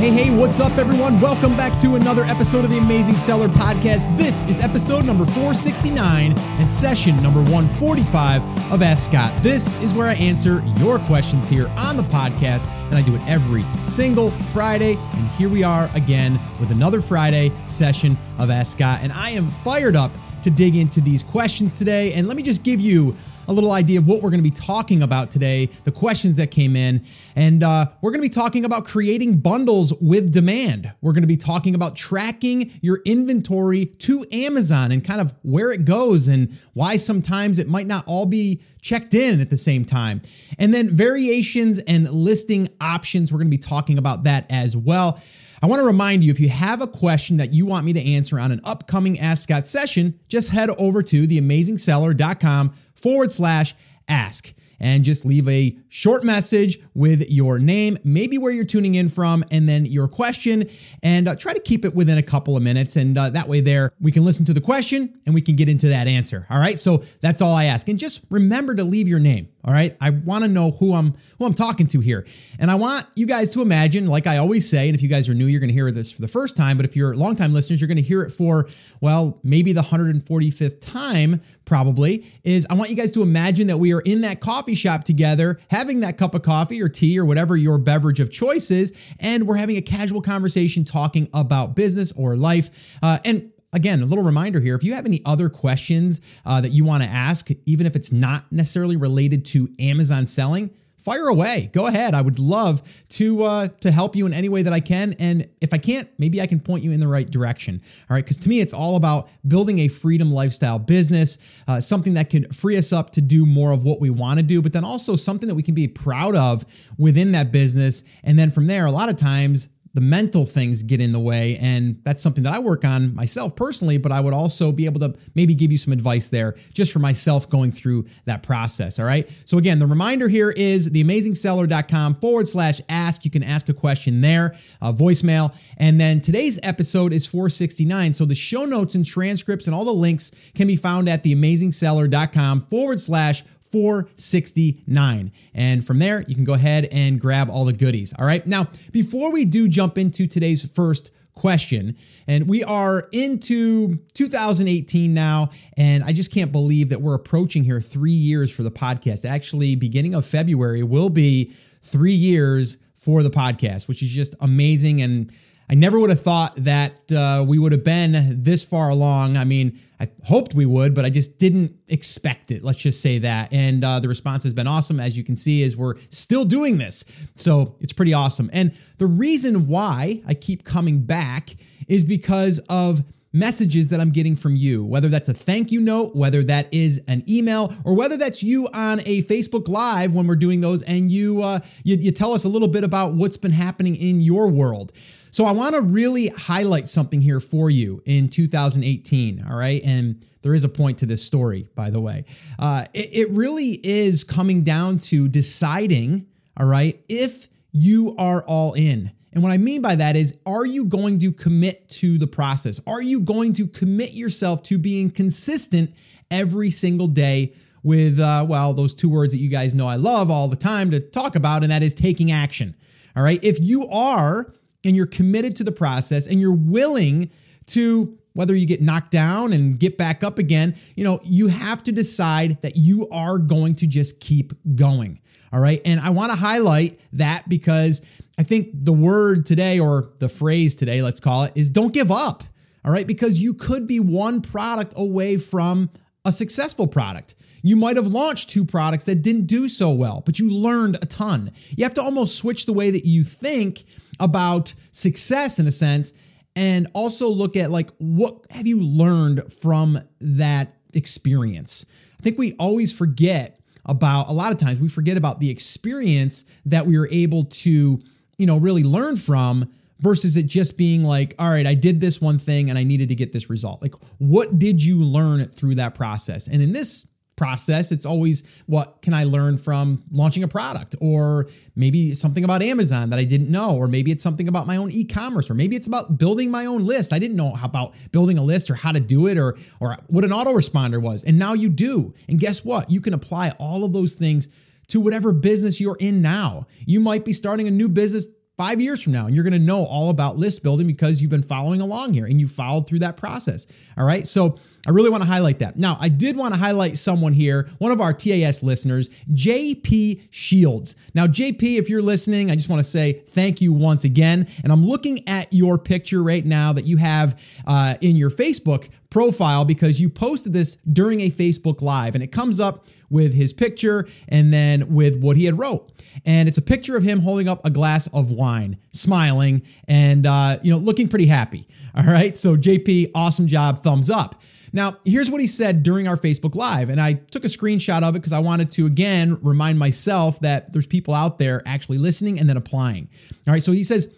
Hey, hey, what's up, everyone? Welcome back to another episode of the Amazing Seller Podcast. This is episode number 469 and session number 145 of Ask Scott. This is where I answer your questions here on the podcast, and I do it every single Friday. And here we are again with another Friday session of Ask Scott, and I am fired up to dig into these questions today. And let me just give you a little idea of what we're going to be talking about today, the questions that came in. And uh, we're going to be talking about creating bundles with demand. We're going to be talking about tracking your inventory to Amazon and kind of where it goes and why sometimes it might not all be checked in at the same time. And then variations and listing options. We're going to be talking about that as well. I want to remind you if you have a question that you want me to answer on an upcoming Ask Scott session, just head over to theamazingseller.com forward slash ask and just leave a short message with your name, maybe where you're tuning in from, and then your question, and uh, try to keep it within a couple of minutes. And uh, that way, there we can listen to the question and we can get into that answer. All right. So that's all I ask. And just remember to leave your name. All right. I want to know who I'm who I'm talking to here. And I want you guys to imagine, like I always say, and if you guys are new, you're going to hear this for the first time. But if you're longtime listeners, you're going to hear it for, well, maybe the 145th time, probably, is I want you guys to imagine that we are in that coffee shop together, having that cup of coffee or tea or whatever your beverage of choice is, and we're having a casual conversation talking about business or life. Uh, and again, a little reminder here if you have any other questions uh, that you want to ask, even if it's not necessarily related to Amazon selling, fire away. Go ahead. I would love to uh, to help you in any way that I can. And if I can't, maybe I can point you in the right direction. All right, because to me, it's all about building a freedom lifestyle business, uh, something that can free us up to do more of what we want to do, but then also something that we can be proud of within that business. And then from there, a lot of times the mental things get in the way. And that's something that I work on myself personally, but I would also be able to maybe give you some advice there just for myself going through that process. All right. So, again, the reminder here is theamazingseller.com forward slash ask. You can ask a question there, voicemail. And then today's episode is 469. So, the show notes and transcripts and all the links can be found at theamazingseller.com forward slash 469. And from there, you can go ahead and grab all the goodies. All right. Now, before we do jump into today's first question, and we are into 2018 now, and I just can't believe that we're approaching here three years for the podcast. Actually, beginning of February will be three years for the podcast, which is just amazing. And I never would have thought that uh, we would have been this far along. I mean, I hoped we would, but I just didn't expect it. Let's just say that. And uh, the response has been awesome. As you can see, is we're still doing this. So it's pretty awesome. And the reason why I keep coming back is because of messages that I'm getting from you, whether that's a thank you note, whether that is an email, or whether that's you on a Facebook Live when we're doing those, and you uh, you, you tell us a little bit about what's been happening in your world. So I want to really highlight something here for you in 2018. All right. And there is a point to this story, by the way. Uh, it, it really is coming down to deciding, all right, if you are all in. And what I mean by that is, are you going to commit to the process? Are you going to commit yourself to being consistent every single day with, uh, well, those two words that you guys know I love all the time to talk about, and that is taking action. All right. If you are, and you're committed to the process and you're willing to whether you get knocked down and get back up again, you know, you have to decide that you are going to just keep going. All right. And I want to highlight that because I think the word today or the phrase today, let's call it, is don't give up. All right. Because you could be one product away from a successful product. You might have launched two products that didn't do so well, but you learned a ton. You have to almost switch the way that you think about success in a sense and also look at like what have you learned from that experience. I think we always forget about a lot of times we forget about the experience that we were able to, you know, really learn from versus it just being like, all right, I did this one thing and I needed to get this result. Like, what did you learn through that process? And in this process. It's always what can I learn from launching a product or maybe something about Amazon that I didn't know or maybe it's something about my own e-commerce or maybe it's about building my own list. I didn't know about building a list or how to do it or or what an autoresponder was. And now you do. And guess what? You can apply all of those things to whatever business you're in now. You might be starting a new business five years from now, and you're going to know all about list building because you've been following along here and you followed through that process. All right. So I really want to highlight that. Now, I did want to highlight someone here, one of our TAS listeners, JP Shields. Now, JP, if you're listening, I just want to say thank you once again. And I'm looking at your picture right now that you have uh, in your Facebook profile because you posted this during a Facebook Live, and it comes up with his picture and then with what he had wrote. And it's a picture of him holding up a glass of wine, smiling, and uh, you know, looking pretty happy. All right. So JP, awesome job, thumbs up. Now, here's what he said during our Facebook Live, and I took a screenshot of it because I wanted to again remind myself that there's people out there actually listening and then applying. All right, so he says,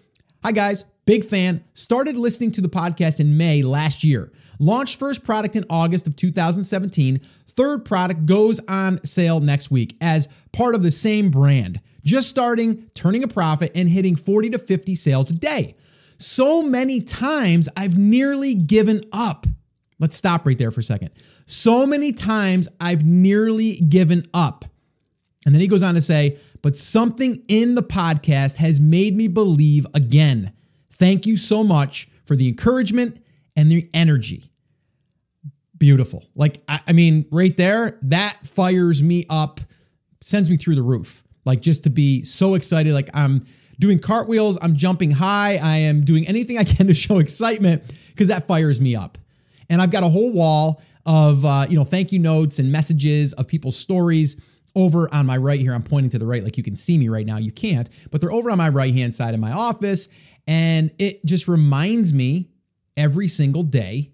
Hi guys, big fan. Started listening to the podcast in May last year. Launched first product in August of 2017. Third product goes on sale next week as part of the same brand. Just starting, turning a profit, and hitting 40 to 50 sales a day. So many times I've nearly given up. Let's stop right there for a second. So many times I've nearly given up. And then he goes on to say, but something in the podcast has made me believe again. Thank you so much for the encouragement and the energy. Beautiful. Like, I, I mean, right there, that fires me up, sends me through the roof. Like, just to be so excited. Like, I'm doing cartwheels, I'm jumping high, I am doing anything I can to show excitement because that fires me up. And I've got a whole wall of uh, you know thank you notes and messages of people's stories over on my right here. I'm pointing to the right, like you can see me right now. You can't, but they're over on my right hand side of my office. And it just reminds me every single day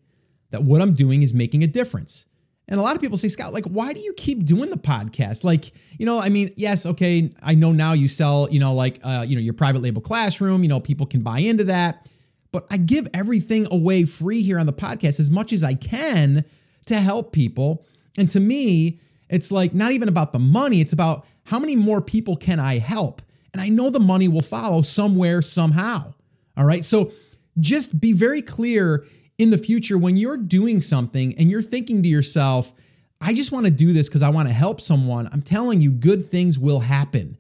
that what I'm doing is making a difference. And a lot of people say, Scott, like, why do you keep doing the podcast? Like, you know, I mean, yes, okay, I know now you sell, you know, like, uh, you know, your private label classroom, you know, people can buy into that but I give everything away free here on the podcast as much as I can to help people. And to me, it's like not even about the money, it's about how many more people can I help? And I know the money will follow somewhere, somehow. All right. So just be very clear in the future when you're doing something and you're thinking to yourself, I just want to do this because I want to help someone. I'm telling you, good things will happen.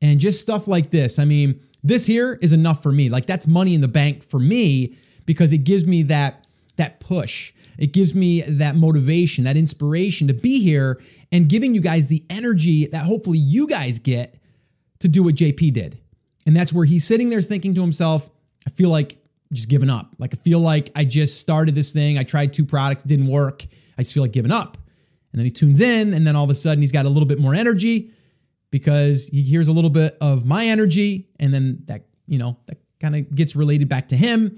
And just stuff like this. I mean, this here is enough for me. Like that's money in the bank for me because it gives me that that push. It gives me that motivation, that inspiration to be here and giving you guys the energy that hopefully you guys get to do what JP did. And that's where he's sitting there thinking to himself, I feel like just giving up. Like I feel like I just started this thing. I tried two products, didn't work. I just feel like giving up. And then he tunes in, and then all of a sudden he's got a little bit more energy because he hears a little bit of my energy and then that, you know, that kind of gets related back to him.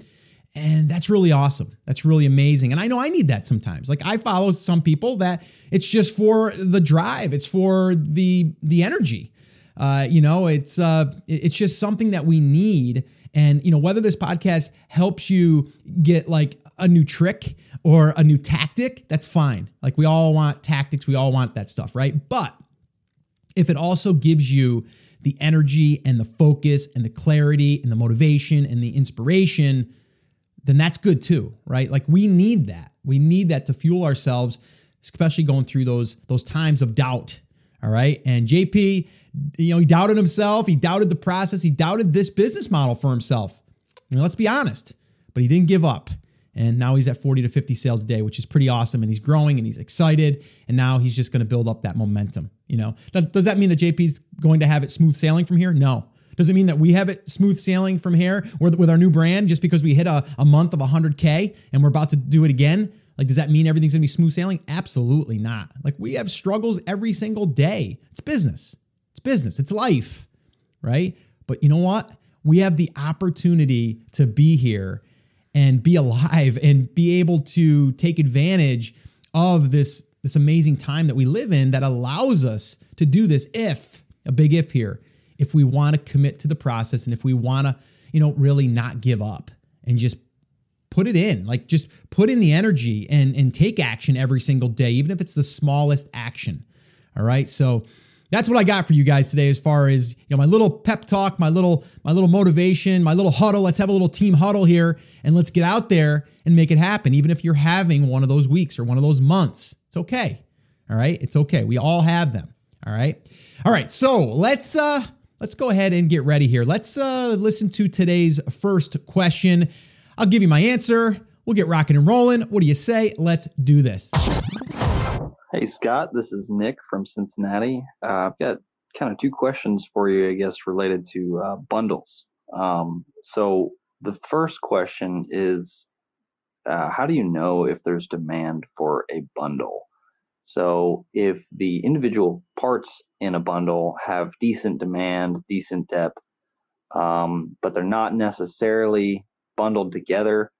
And that's really awesome. That's really amazing. And I know I need that sometimes. Like I follow some people that it's just for the drive, it's for the the energy. Uh, you know, it's uh it's just something that we need. And you know, whether this podcast helps you get like a new trick or a new tactic, that's fine. Like we all want tactics, we all want that stuff, right? But if it also gives you the energy and the focus and the clarity and the motivation and the inspiration, then that's good too, right? Like we need that. We need that to fuel ourselves, especially going through those those times of doubt. All right? And JP, you know, he doubted himself, he doubted the process, he doubted this business model for himself. You know, let's be honest, but he didn't give up. And now he's at 40 to 50 sales a day, which is pretty awesome. And he's growing and he's excited. And now he's just going to build up that momentum. You know, does that mean that JP's going to have it smooth sailing from here? No. Does it mean that we have it smooth sailing from here with, with our new brand just because we hit a, a month of 100K and we're about to do it again? Like, does that mean everything's gonna be smooth sailing? Absolutely not. Like, we have struggles every single day. It's business, it's business, it's life, right? But you know what? We have the opportunity to be here and be alive and be able to take advantage of this this amazing time that we live in that allows us to do this if a big if here if we want to commit to the process and if we want to you know really not give up and just put it in like just put in the energy and and take action every single day even if it's the smallest action all right so that's what I got for you guys today as far as you know my little pep talk, my little my little motivation, my little huddle. Let's have a little team huddle here and let's get out there and make it happen even if you're having one of those weeks or one of those months. It's okay. All right? It's okay. We all have them. All right? All right. So, let's uh let's go ahead and get ready here. Let's uh, listen to today's first question. I'll give you my answer. We'll get rocking and rolling. What do you say? Let's do this. Hey, Scott, this is Nick from Cincinnati. Uh, I've got kind of two questions for you, I guess, related to uh, bundles. Um, so, the first question is uh, How do you know if there's demand for a bundle? So, if the individual parts in a bundle have decent demand, decent depth, um, but they're not necessarily bundled together,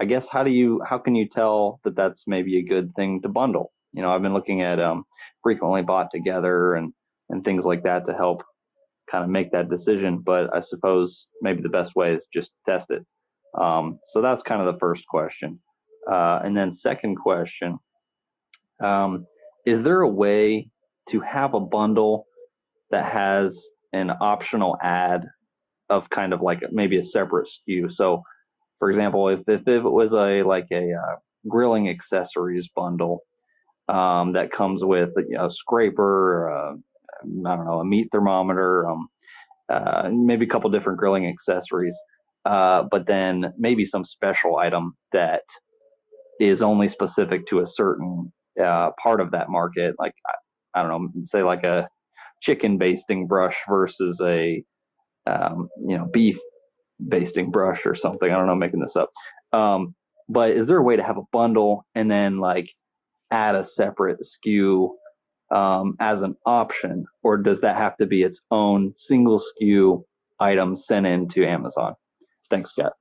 I guess how do you how can you tell that that's maybe a good thing to bundle? You know, I've been looking at um, frequently bought together and and things like that to help kind of make that decision. But I suppose maybe the best way is just test it. Um, so that's kind of the first question. Uh, and then second question, um, is there a way to have a bundle that has an optional ad of kind of like maybe a separate SKU? So for example, if, if, it was a like a uh, grilling accessories bundle um, that comes with a, a scraper, uh, I don't know, a meat thermometer, um, uh, maybe a couple different grilling accessories, uh, but then maybe some special item that is only specific to a certain uh, part of that market, like I, I don't know, say like a chicken basting brush versus a um, you know beef basting brush or something. I don't know, I'm making this up. Um, but is there a way to have a bundle and then like add a separate SKU um, as an option, or does that have to be its own single SKU item sent into Amazon? Thanks, Scott.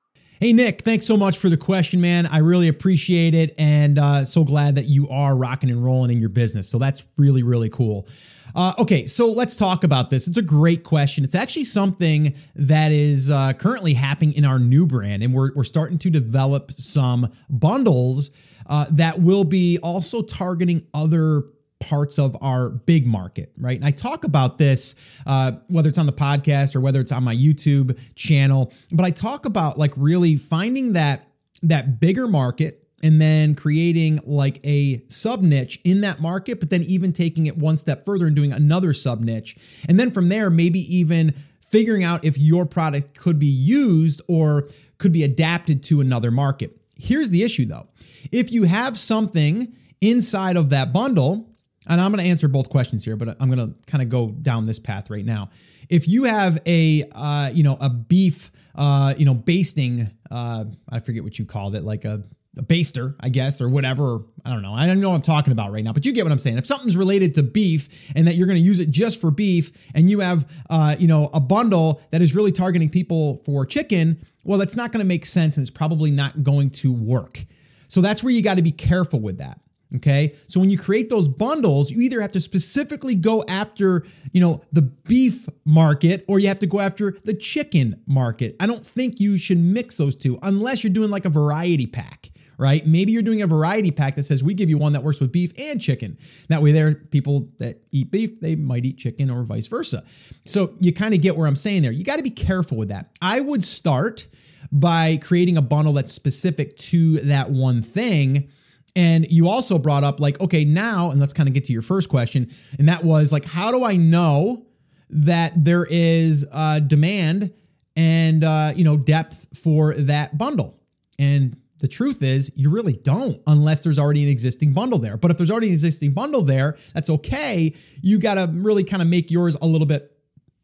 Hey, Nick, thanks so much for the question, man. I really appreciate it. And uh, so glad that you are rocking and rolling in your business. So that's really, really cool. Uh, okay, so let's talk about this. It's a great question. It's actually something that is uh, currently happening in our new brand, and we're, we're starting to develop some bundles uh, that will be also targeting other parts of our big market, right? And I talk about this, uh, whether it's on the podcast or whether it's on my YouTube channel, but I talk about like really finding that that bigger market and then creating like a sub niche in that market, but then even taking it one step further and doing another sub niche. And then from there, maybe even figuring out if your product could be used or could be adapted to another market. Here's the issue though. If you have something inside of that bundle and I'm going to answer both questions here, but I'm going to kind of go down this path right now. If you have a, uh, you know, a beef, uh, you know, basting, uh, I forget what you called it, like a, a baster, I guess, or whatever. I don't know. I don't know what I'm talking about right now, but you get what I'm saying. If something's related to beef and that you're going to use it just for beef, and you have, uh, you know, a bundle that is really targeting people for chicken, well, that's not going to make sense, and it's probably not going to work. So that's where you got to be careful with that. Okay. So when you create those bundles, you either have to specifically go after, you know, the beef market or you have to go after the chicken market. I don't think you should mix those two unless you're doing like a variety pack, right? Maybe you're doing a variety pack that says we give you one that works with beef and chicken. That way there are people that eat beef, they might eat chicken or vice versa. So you kind of get where I'm saying there. You got to be careful with that. I would start by creating a bundle that's specific to that one thing and you also brought up, like, okay, now, and let's kind of get to your first question. And that was like, how do I know that there is uh, demand and, uh, you know, depth for that bundle? And the truth is, you really don't unless there's already an existing bundle there. But if there's already an existing bundle there, that's okay. You got to really kind of make yours a little bit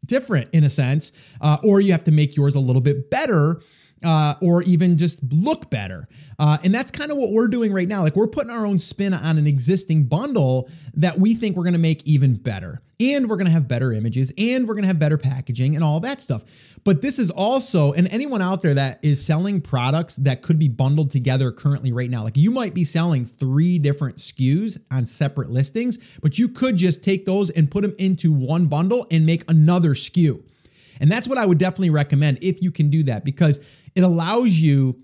different in a sense, uh, or you have to make yours a little bit better uh, or even just look better. Uh, and that's kind of what we're doing right now. Like we're putting our own spin on an existing bundle that we think we're going to make even better. And we're going to have better images and we're going to have better packaging and all that stuff. But this is also, and anyone out there that is selling products that could be bundled together currently right now, like you might be selling three different SKUs on separate listings, but you could just take those and put them into one bundle and make another SKU. And that's what I would definitely recommend if you can do that because it allows you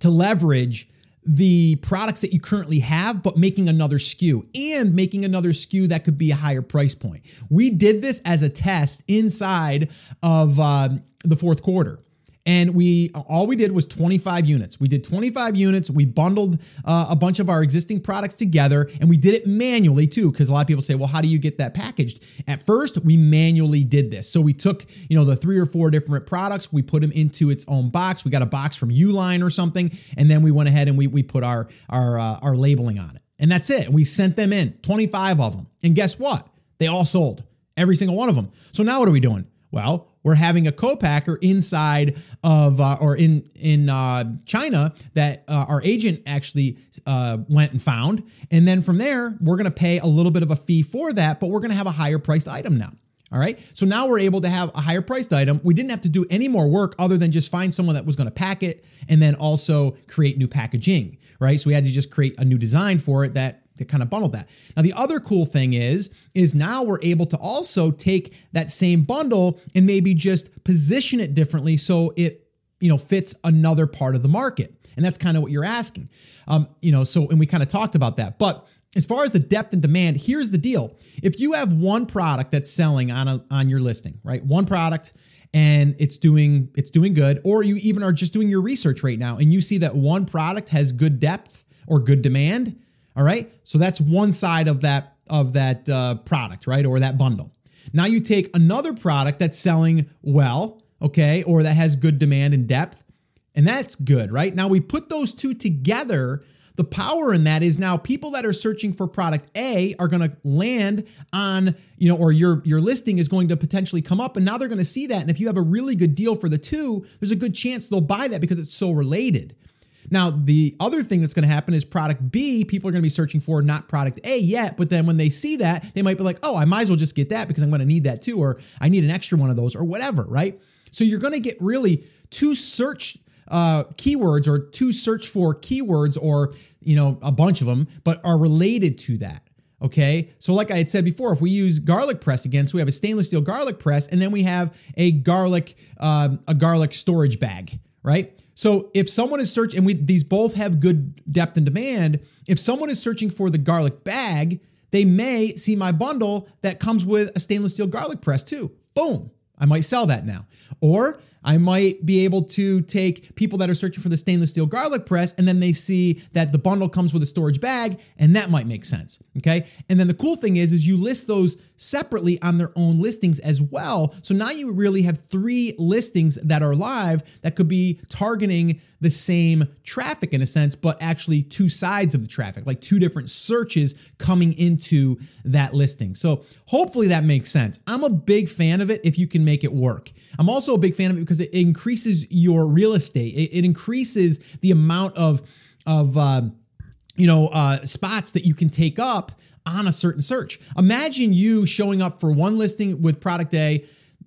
to leverage the products that you currently have, but making another SKU and making another SKU that could be a higher price point. We did this as a test inside of uh, the fourth quarter. And we all we did was 25 units. We did 25 units. We bundled uh, a bunch of our existing products together, and we did it manually too. Because a lot of people say, "Well, how do you get that packaged?" At first, we manually did this. So we took you know the three or four different products, we put them into its own box. We got a box from Uline or something, and then we went ahead and we we put our our uh, our labeling on it, and that's it. We sent them in 25 of them, and guess what? They all sold, every single one of them. So now what are we doing? Well, we're having a co-packer inside of uh, or in in uh, China that uh, our agent actually uh, went and found, and then from there we're going to pay a little bit of a fee for that, but we're going to have a higher priced item now. All right. So now we're able to have a higher priced item. We didn't have to do any more work other than just find someone that was going to pack it and then also create new packaging. Right. So we had to just create a new design for it that that kind of bundled that. Now the other cool thing is is now we're able to also take that same bundle and maybe just position it differently so it you know fits another part of the market. And that's kind of what you're asking. Um, you know, so and we kind of talked about that. But as far as the depth and demand, here's the deal. If you have one product that's selling on a on your listing, right? One product and it's doing it's doing good or you even are just doing your research right now and you see that one product has good depth or good demand, all right? So that's one side of that of that uh, product, right? Or that bundle. Now you take another product that's selling well, okay, or that has good demand and depth, and that's good, right? Now we put those two together. The power in that is now people that are searching for product A are going to land on, you know, or your your listing is going to potentially come up and now they're going to see that and if you have a really good deal for the two, there's a good chance they'll buy that because it's so related. Now, the other thing that's going to happen is product B, people are going to be searching for not product A yet, but then when they see that, they might be like, oh, I might as well just get that because I'm going to need that too, or I need an extra one of those, or whatever, right? So you're going to get really two search uh, keywords or two search for keywords or, you know, a bunch of them, but are related to that. Okay. So, like I had said before, if we use garlic press again, so we have a stainless steel garlic press, and then we have a garlic, uh, a garlic storage bag, right? So if someone is searching, and we these both have good depth and demand, if someone is searching for the garlic bag, they may see my bundle that comes with a stainless steel garlic press too. Boom. I might sell that now. Or I might be able to take people that are searching for the stainless steel garlic press and then they see that the bundle comes with a storage bag and that might make sense. Okay. And then the cool thing is, is you list those separately on their own listings as well. So now you really have three listings that are live that could be targeting the same traffic in a sense, but actually two sides of the traffic, like two different searches coming into that listing. So hopefully that makes sense. I'm a big fan of it if you can make it work. I'm also a big fan of it because it increases your real estate. It, it increases the amount of of uh, you know uh, spots that you can take up on a certain search. Imagine you showing up for one listing with product A,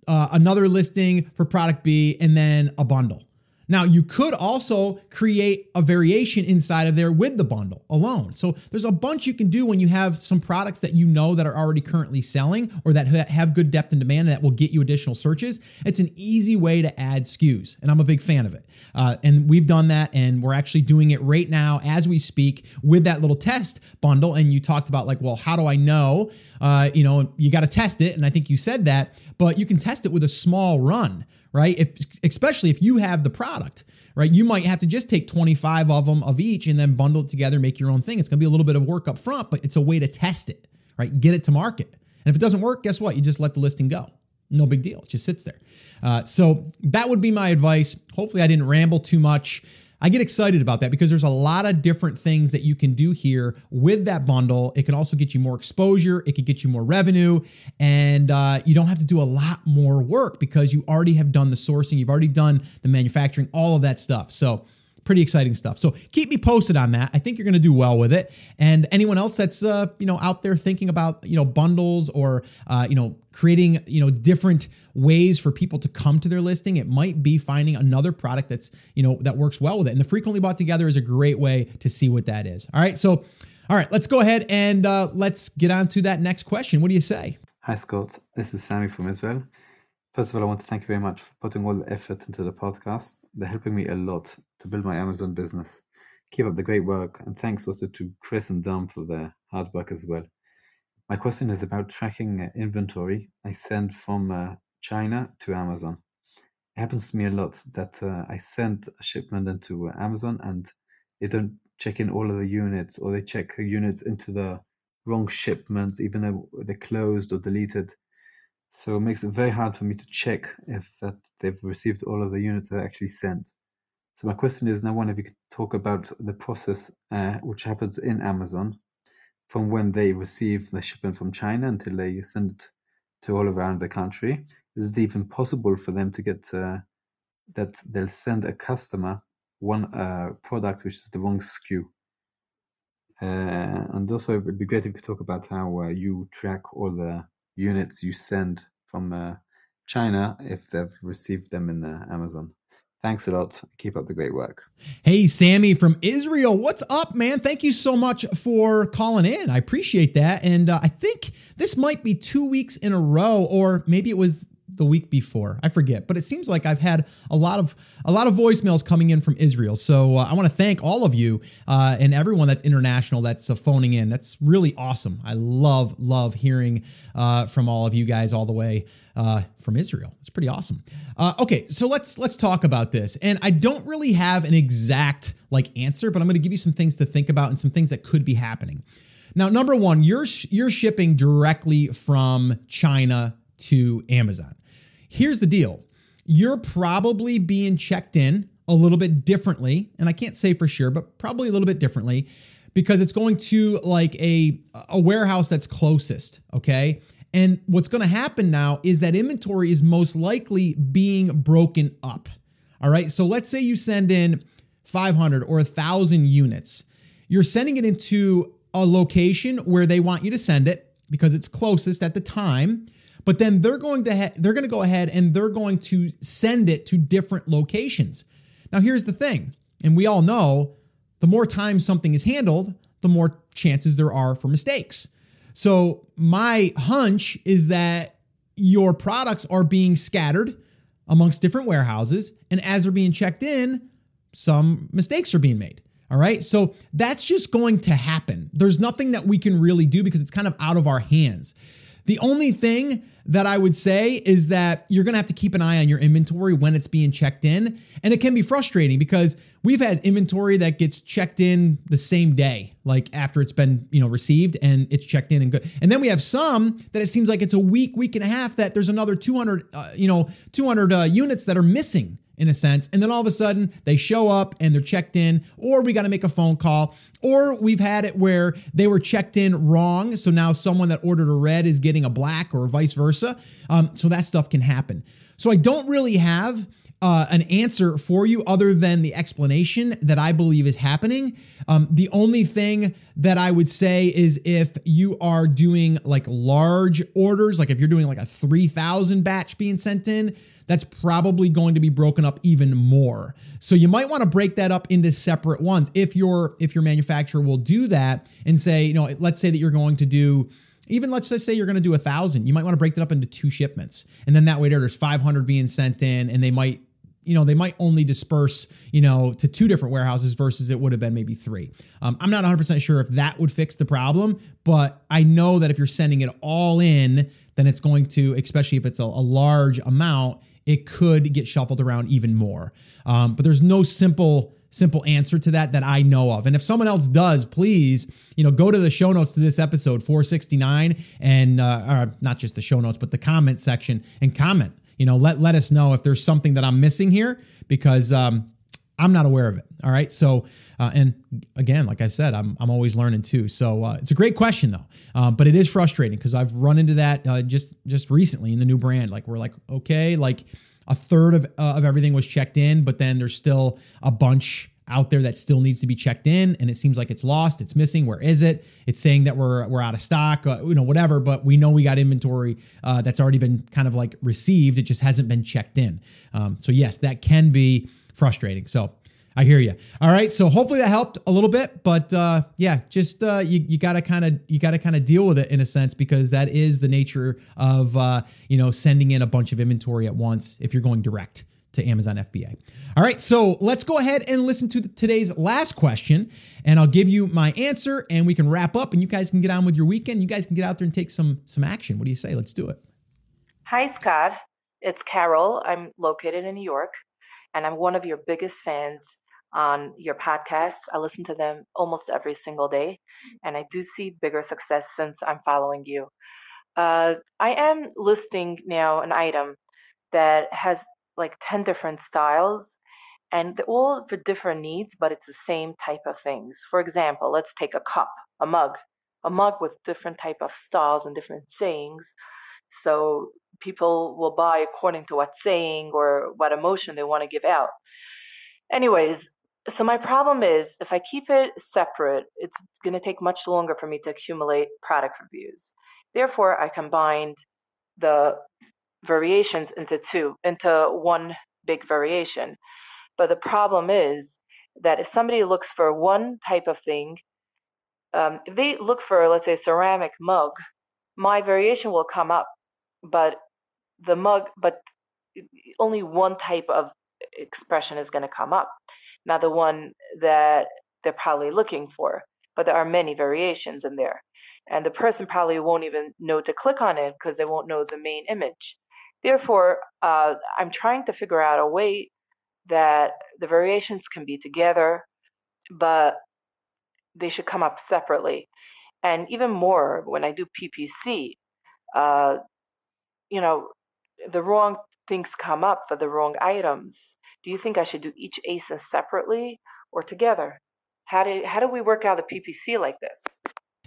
uh, another listing for product B, and then a bundle. Now, you could also create a variation inside of there with the bundle alone. So there's a bunch you can do when you have some products that you know that are already currently selling or that have good depth and demand that will get you additional searches. It's an easy way to add SKUs, and I'm a big fan of it. Uh, and we've done that, and we're actually doing it right now as we speak with that little test bundle. And you talked about like, well, how do I know? Uh, you know, you got to test it, and I think you said that, but you can test it with a small run right? If especially if you have the product, right? You might have to just take 25 of them of each and then bundle it together, make your own thing. It's going to be a little bit of work up front, but it's a way to test it, right? Get it to market. And if it doesn't work, guess what? You just let the listing go. No big deal. It just sits there. Uh, so that would be my advice. Hopefully, I didn't ramble too much. I get excited about that because there's a lot of different things that you can do here with that bundle. It can also get you more exposure, it could get you more revenue, and uh, you don't have to do a lot more work because you already have done the sourcing, you've already done the manufacturing, all of that stuff. So, pretty exciting stuff. So keep me posted on that. I think you're going to do well with it. And anyone else that's uh, you know out there thinking about you know bundles or uh, you know creating you know different ways for people to come to their listing, it might be finding another product that's you know that works well with it. And the frequently bought together is a great way to see what that is. All right, so. All right, let's go ahead and uh, let's get on to that next question. What do you say? Hi, Scott. This is Sammy from Israel. First of all, I want to thank you very much for putting all the effort into the podcast. They're helping me a lot to build my Amazon business. Keep up the great work, and thanks also to Chris and Dom for their hard work as well. My question is about tracking uh, inventory I send from uh, China to Amazon. it happens to me a lot that uh, I send a shipment into Amazon and they don't check in all of the units or they check units into the wrong shipment even though they're closed or deleted. So it makes it very hard for me to check if that they've received all of the units that I actually sent. So my question is now, one, if you could talk about the process uh, which happens in Amazon from when they receive the shipment from China until they send it to all around the country. Is it even possible for them to get uh, that they'll send a customer one uh, product which is the wrong SKU? Uh, and also, it'd be great if you could talk about how uh, you track all the units you send from uh, China if they've received them in uh, Amazon. Thanks a lot. Keep up the great work. Hey, Sammy from Israel. What's up, man? Thank you so much for calling in. I appreciate that. And uh, I think this might be two weeks in a row, or maybe it was the week before. I forget, but it seems like I've had a lot of a lot of voicemails coming in from Israel. So uh, I want to thank all of you uh, and everyone that's international that's uh, phoning in. That's really awesome. I love love hearing uh, from all of you guys all the way uh, from Israel. It's pretty awesome. Uh, okay, so let's let's talk about this. And I don't really have an exact like answer, but I'm going to give you some things to think about and some things that could be happening. Now, number one, you're you're shipping directly from China to Amazon. Here's the deal: you're probably being checked in a little bit differently, and I can't say for sure, but probably a little bit differently because it's going to like a a warehouse that's closest. Okay, and what's going to happen now is that inventory is most likely being broken up. All right. So let's say you send in 500 or 1,000 units. You're sending it into a location where they want you to send it because it's closest at the time. But then they're going to ha- they're going to go ahead and they're going to send it to different locations. Now here's the thing, and we all know the more times something is handled, the more chances there are for mistakes. So my hunch is that your products are being scattered amongst different warehouses. And as they're being checked in, some mistakes are being made. All right. So that's just going to happen. There's nothing that we can really do because it's kind of out of our hands. The only thing that I would say is that you're going to have to keep an eye on your inventory when it's being checked in. And it can be frustrating because we've had inventory that gets checked in the same day, like after it's been, you know, received and it's checked in and good. And then we have some that it seems like it's a week, week and a half that there's another 200, uh, you know, 200 uh, units that are missing in a sense. And then all of a sudden they show up and they're checked in, or we got to make a phone call, or we've had it where they were checked in wrong. So now someone that ordered a red is getting a black or vice versa. Um, so that stuff can happen. So I don't really have uh, an answer for you other than the explanation that I believe is happening. Um, the only thing that I would say is if you are doing like large orders, like if you're doing like a 3,000 batch being sent in, that's probably going to be broken up even more. So you might want to break that up into separate ones. If your if your manufacturer will do that and say, you know, let's say that you're going to do even let's just say you're going to do a thousand, you might want to break that up into two shipments, and then that way there's 500 being sent in, and they might you know, they might only disperse, you know, to two different warehouses versus it would have been maybe three. Um, I'm not 100% sure if that would fix the problem, but I know that if you're sending it all in, then it's going to, especially if it's a, a large amount, it could get shuffled around even more. Um, but there's no simple simple answer to that that I know of. And if someone else does, please, you know, go to the show notes to this episode 469 and uh, not just the show notes, but the comment section and comment you know, let let us know if there's something that I'm missing here because um, I'm not aware of it. All right. So, uh, and again, like I said, I'm, I'm always learning too. So uh, it's a great question though, uh, but it is frustrating because I've run into that uh, just just recently in the new brand. Like we're like, okay, like a third of uh, of everything was checked in, but then there's still a bunch out there that still needs to be checked in and it seems like it's lost it's missing where is it? It's saying that we're we're out of stock uh, you know whatever but we know we got inventory uh, that's already been kind of like received it just hasn't been checked in. Um, so yes that can be frustrating. So I hear you. All right, so hopefully that helped a little bit, but uh, yeah, just uh, you you got to kind of you got to kind of deal with it in a sense because that is the nature of uh, you know sending in a bunch of inventory at once if you're going direct to Amazon FBA. All right, so let's go ahead and listen to today's last question, and I'll give you my answer, and we can wrap up, and you guys can get on with your weekend. You guys can get out there and take some some action. What do you say? Let's do it. Hi, Scott. It's Carol. I'm located in New York, and I'm one of your biggest fans on your podcasts. I listen to them almost every single day, and I do see bigger success since I'm following you. Uh, I am listing now an item that has like 10 different styles and they're all for different needs, but it's the same type of things. For example, let's take a cup, a mug, a mug with different type of styles and different sayings. So people will buy according to what saying or what emotion they want to give out. Anyways, so my problem is if I keep it separate, it's going to take much longer for me to accumulate product reviews. Therefore, I combined the variations into two, into one big variation. But the problem is that if somebody looks for one type of thing, um, if they look for, let's say, ceramic mug, my variation will come up, but the mug, but only one type of expression is going to come up, not the one that they're probably looking for. But there are many variations in there. And the person probably won't even know to click on it because they won't know the main image. Therefore, uh, I'm trying to figure out a way that the variations can be together, but they should come up separately. And even more, when I do PPC, uh, you know, the wrong things come up for the wrong items. Do you think I should do each ASIN separately or together? How do, how do we work out the PPC like this?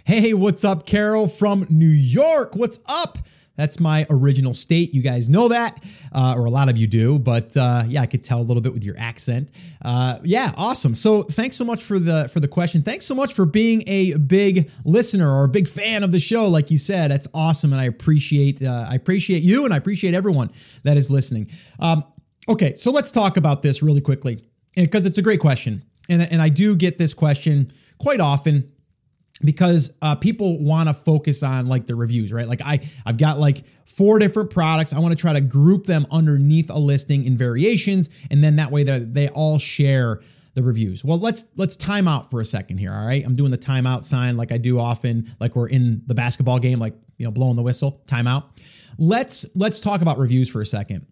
Hey, what's up, Carol from New York? What's up? That's my original state. You guys know that, uh, or a lot of you do. But uh, yeah, I could tell a little bit with your accent. Uh, yeah, awesome. So thanks so much for the for the question. Thanks so much for being a big listener or a big fan of the show. Like you said, that's awesome, and I appreciate uh, I appreciate you, and I appreciate everyone that is listening. Um, okay, so let's talk about this really quickly because it's a great question, and and I do get this question quite often because uh, people want to focus on like the reviews, right? Like I, I've got like four different products. I want to try to group them underneath a listing in variations, and then that way that they all share the reviews. Well, let's let's time out for a second here. All right, I'm doing the timeout sign like I do often, like we're in the basketball game, like you know, blowing the whistle. Timeout. Let's let's talk about reviews for a second.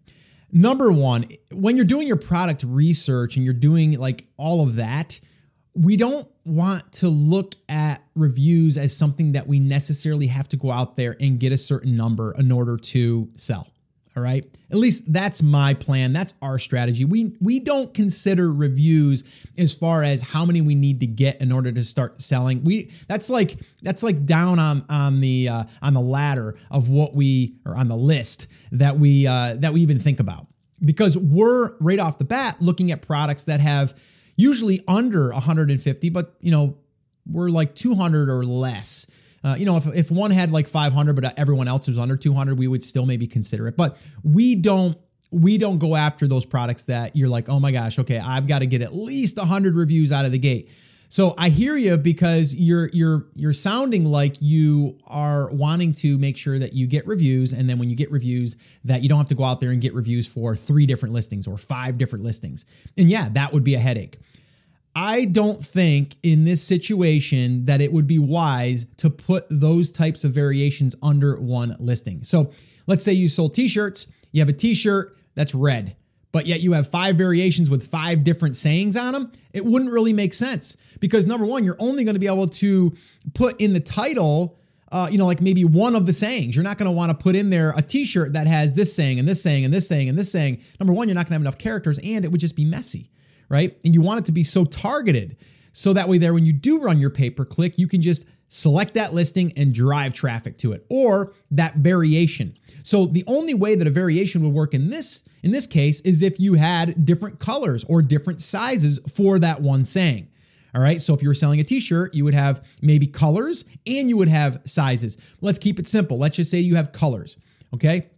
Number one, when you're doing your product research and you're doing like all of that, we don't want to look at reviews as something that we necessarily have to go out there and get a certain number in order to sell. All right. At least that's my plan. That's our strategy. We we don't consider reviews as far as how many we need to get in order to start selling. We that's like that's like down on on the uh, on the ladder of what we or on the list that we uh, that we even think about because we're right off the bat looking at products that have usually under 150, but you know, we're like 200 or less. Uh, you know, if, if one had like 500, but everyone else was under 200, we would still maybe consider it. But we don't we don't go after those products that you're like, oh my gosh, okay, I've got to get at least 100 reviews out of the gate. So I hear you because you're you're you're sounding like you are wanting to make sure that you get reviews and then when you get reviews that you don't have to go out there and get reviews for three different listings or five different listings. And yeah, that would be a headache. I don't think in this situation that it would be wise to put those types of variations under one listing. So let's say you sold t-shirts, you have a t-shirt that's red but yet you have five variations with five different sayings on them, it wouldn't really make sense. Because number one, you're only going to be able to put in the title, uh, you know, like maybe one of the sayings. You're not going to want to put in there a t shirt that has this saying and this saying and this saying and this saying. Number one, you're not going to have enough characters and it would just be messy, right? And you want it to be so targeted. So that way, there, when you do run your pay per click, you can just select that listing and drive traffic to it or that variation. So the only way that a variation would work in this in this case is if you had different colors or different sizes for that one saying. All right. So if you were selling a t-shirt, you would have maybe colors and you would have sizes. Let's keep it simple. Let's just say you have colors. Okay.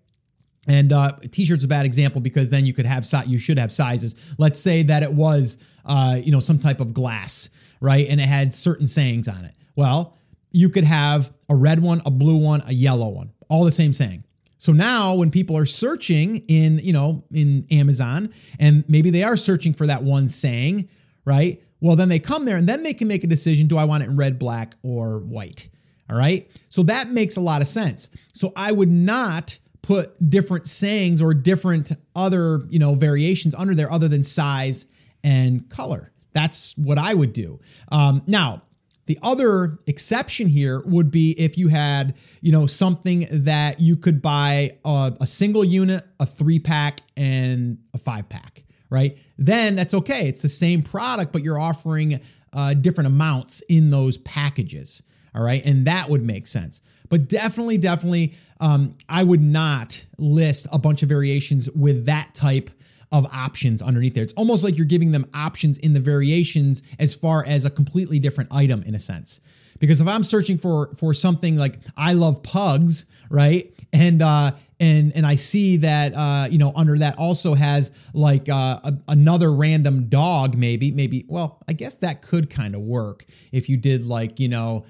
And uh, t-shirt's a bad example because then you could have si- you should have sizes. Let's say that it was uh, you know some type of glass, right? And it had certain sayings on it. Well, you could have a red one, a blue one, a yellow one, all the same saying. So now when people are searching in, you know, in Amazon and maybe they are searching for that one saying, right? Well, then they come there and then they can make a decision do I want it in red, black, or white? All right. So that makes a lot of sense. So I would not put different sayings or different other, you know, variations under there other than size and color. That's what I would do. Um, now, the other exception here would be if you had, you know, something that you could buy a, a single unit, a three pack, and a five pack, right? Then that's okay. It's the same product, but you're offering uh, different amounts in those packages, all right? And that would make sense. But definitely, definitely, um, I would not list a bunch of variations with that type of options underneath there. It's almost like you're giving them options in the variations as far as a completely different item in a sense. Because if I'm searching for for something like I love pugs, right? And uh and and I see that uh you know under that also has like uh a, another random dog maybe maybe well I guess that could kind of work if you did like you know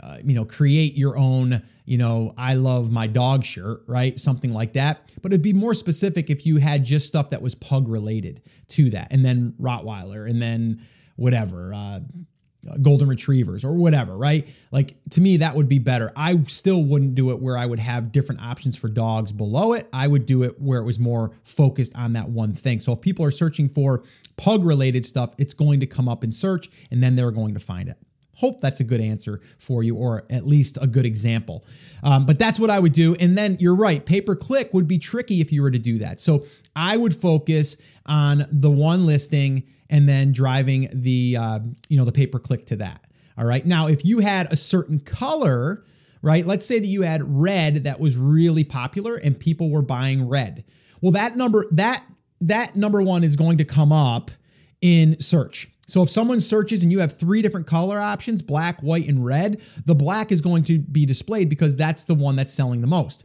uh, you know create your own you know, I love my dog shirt, right? Something like that. But it'd be more specific if you had just stuff that was pug related to that, and then Rottweiler, and then whatever, uh, golden retrievers or whatever, right? Like to me, that would be better. I still wouldn't do it where I would have different options for dogs below it. I would do it where it was more focused on that one thing. So if people are searching for pug related stuff, it's going to come up in search and then they're going to find it. Hope that's a good answer for you, or at least a good example. Um, but that's what I would do. And then you're right, pay per click would be tricky if you were to do that. So I would focus on the one listing and then driving the uh, you know the pay per click to that. All right. Now, if you had a certain color, right? Let's say that you had red that was really popular and people were buying red. Well, that number that that number one is going to come up in search. So if someone searches and you have three different color options, black, white, and red, the black is going to be displayed because that's the one that's selling the most.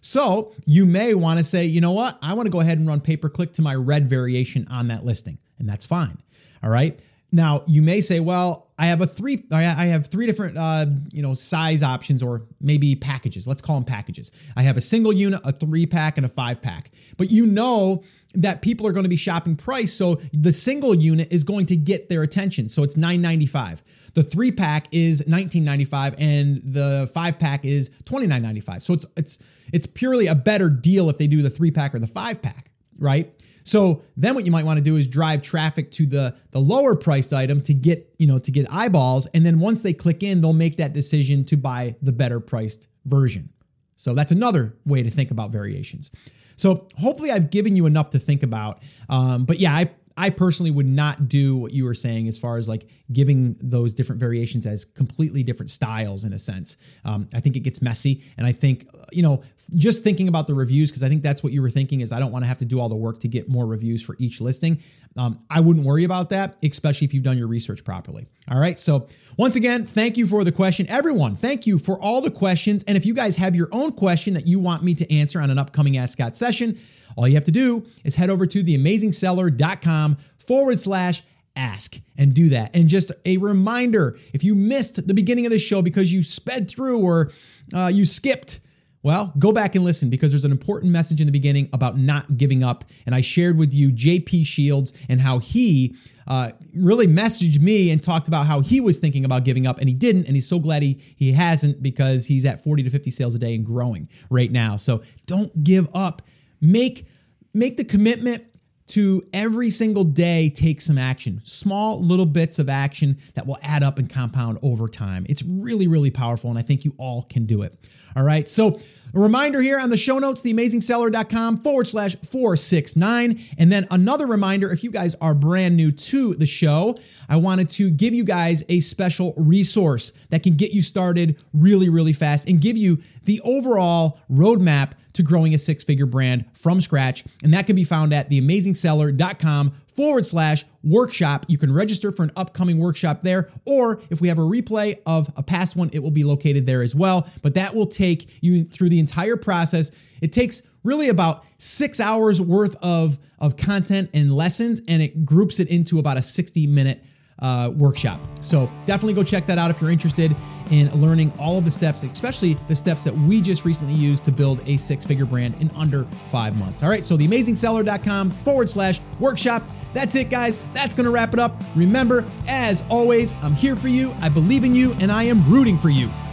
So you may want to say, you know what? I want to go ahead and run pay per click to my red variation on that listing, and that's fine. All right. Now you may say, well, I have a three, I have three different, uh, you know, size options or maybe packages. Let's call them packages. I have a single unit, a three pack, and a five pack. But you know that people are going to be shopping price. So the single unit is going to get their attention. So it's 9.95. The three pack is 19.95 and the five pack is 29.95. So it's it's it's purely a better deal if they do the three pack or the five pack, right? So then what you might want to do is drive traffic to the the lower priced item to get, you know, to get eyeballs and then once they click in, they'll make that decision to buy the better priced version. So that's another way to think about variations. So hopefully I've given you enough to think about. Um, but yeah, I I personally would not do what you were saying as far as like giving those different variations as completely different styles in a sense. Um, I think it gets messy, and I think you know just thinking about the reviews because I think that's what you were thinking is I don't want to have to do all the work to get more reviews for each listing. Um, I wouldn't worry about that, especially if you've done your research properly. All right. So, once again, thank you for the question. Everyone, thank you for all the questions. And if you guys have your own question that you want me to answer on an upcoming Ask Scott session, all you have to do is head over to theamazingseller.com forward slash ask and do that. And just a reminder if you missed the beginning of the show because you sped through or uh, you skipped, well, go back and listen because there's an important message in the beginning about not giving up. And I shared with you JP Shields and how he uh, really messaged me and talked about how he was thinking about giving up and he didn't. And he's so glad he, he hasn't because he's at 40 to 50 sales a day and growing right now. So don't give up. Make, make the commitment to every single day take some action. Small little bits of action that will add up and compound over time. It's really, really powerful. And I think you all can do it. All right. So, a reminder here on the show notes, theamazingseller.com forward slash 469. And then another reminder if you guys are brand new to the show, I wanted to give you guys a special resource that can get you started really, really fast and give you the overall roadmap to growing a six figure brand from scratch. And that can be found at theamazingseller.com forward slash workshop. You can register for an upcoming workshop there, or if we have a replay of a past one, it will be located there as well. But that will take you through the entire process. It takes really about six hours worth of, of content and lessons, and it groups it into about a 60 minute uh, workshop. So definitely go check that out if you're interested in learning all of the steps, especially the steps that we just recently used to build a six figure brand in under five months. All right, so theamazingseller.com forward slash workshop. That's it, guys. That's going to wrap it up. Remember, as always, I'm here for you, I believe in you, and I am rooting for you.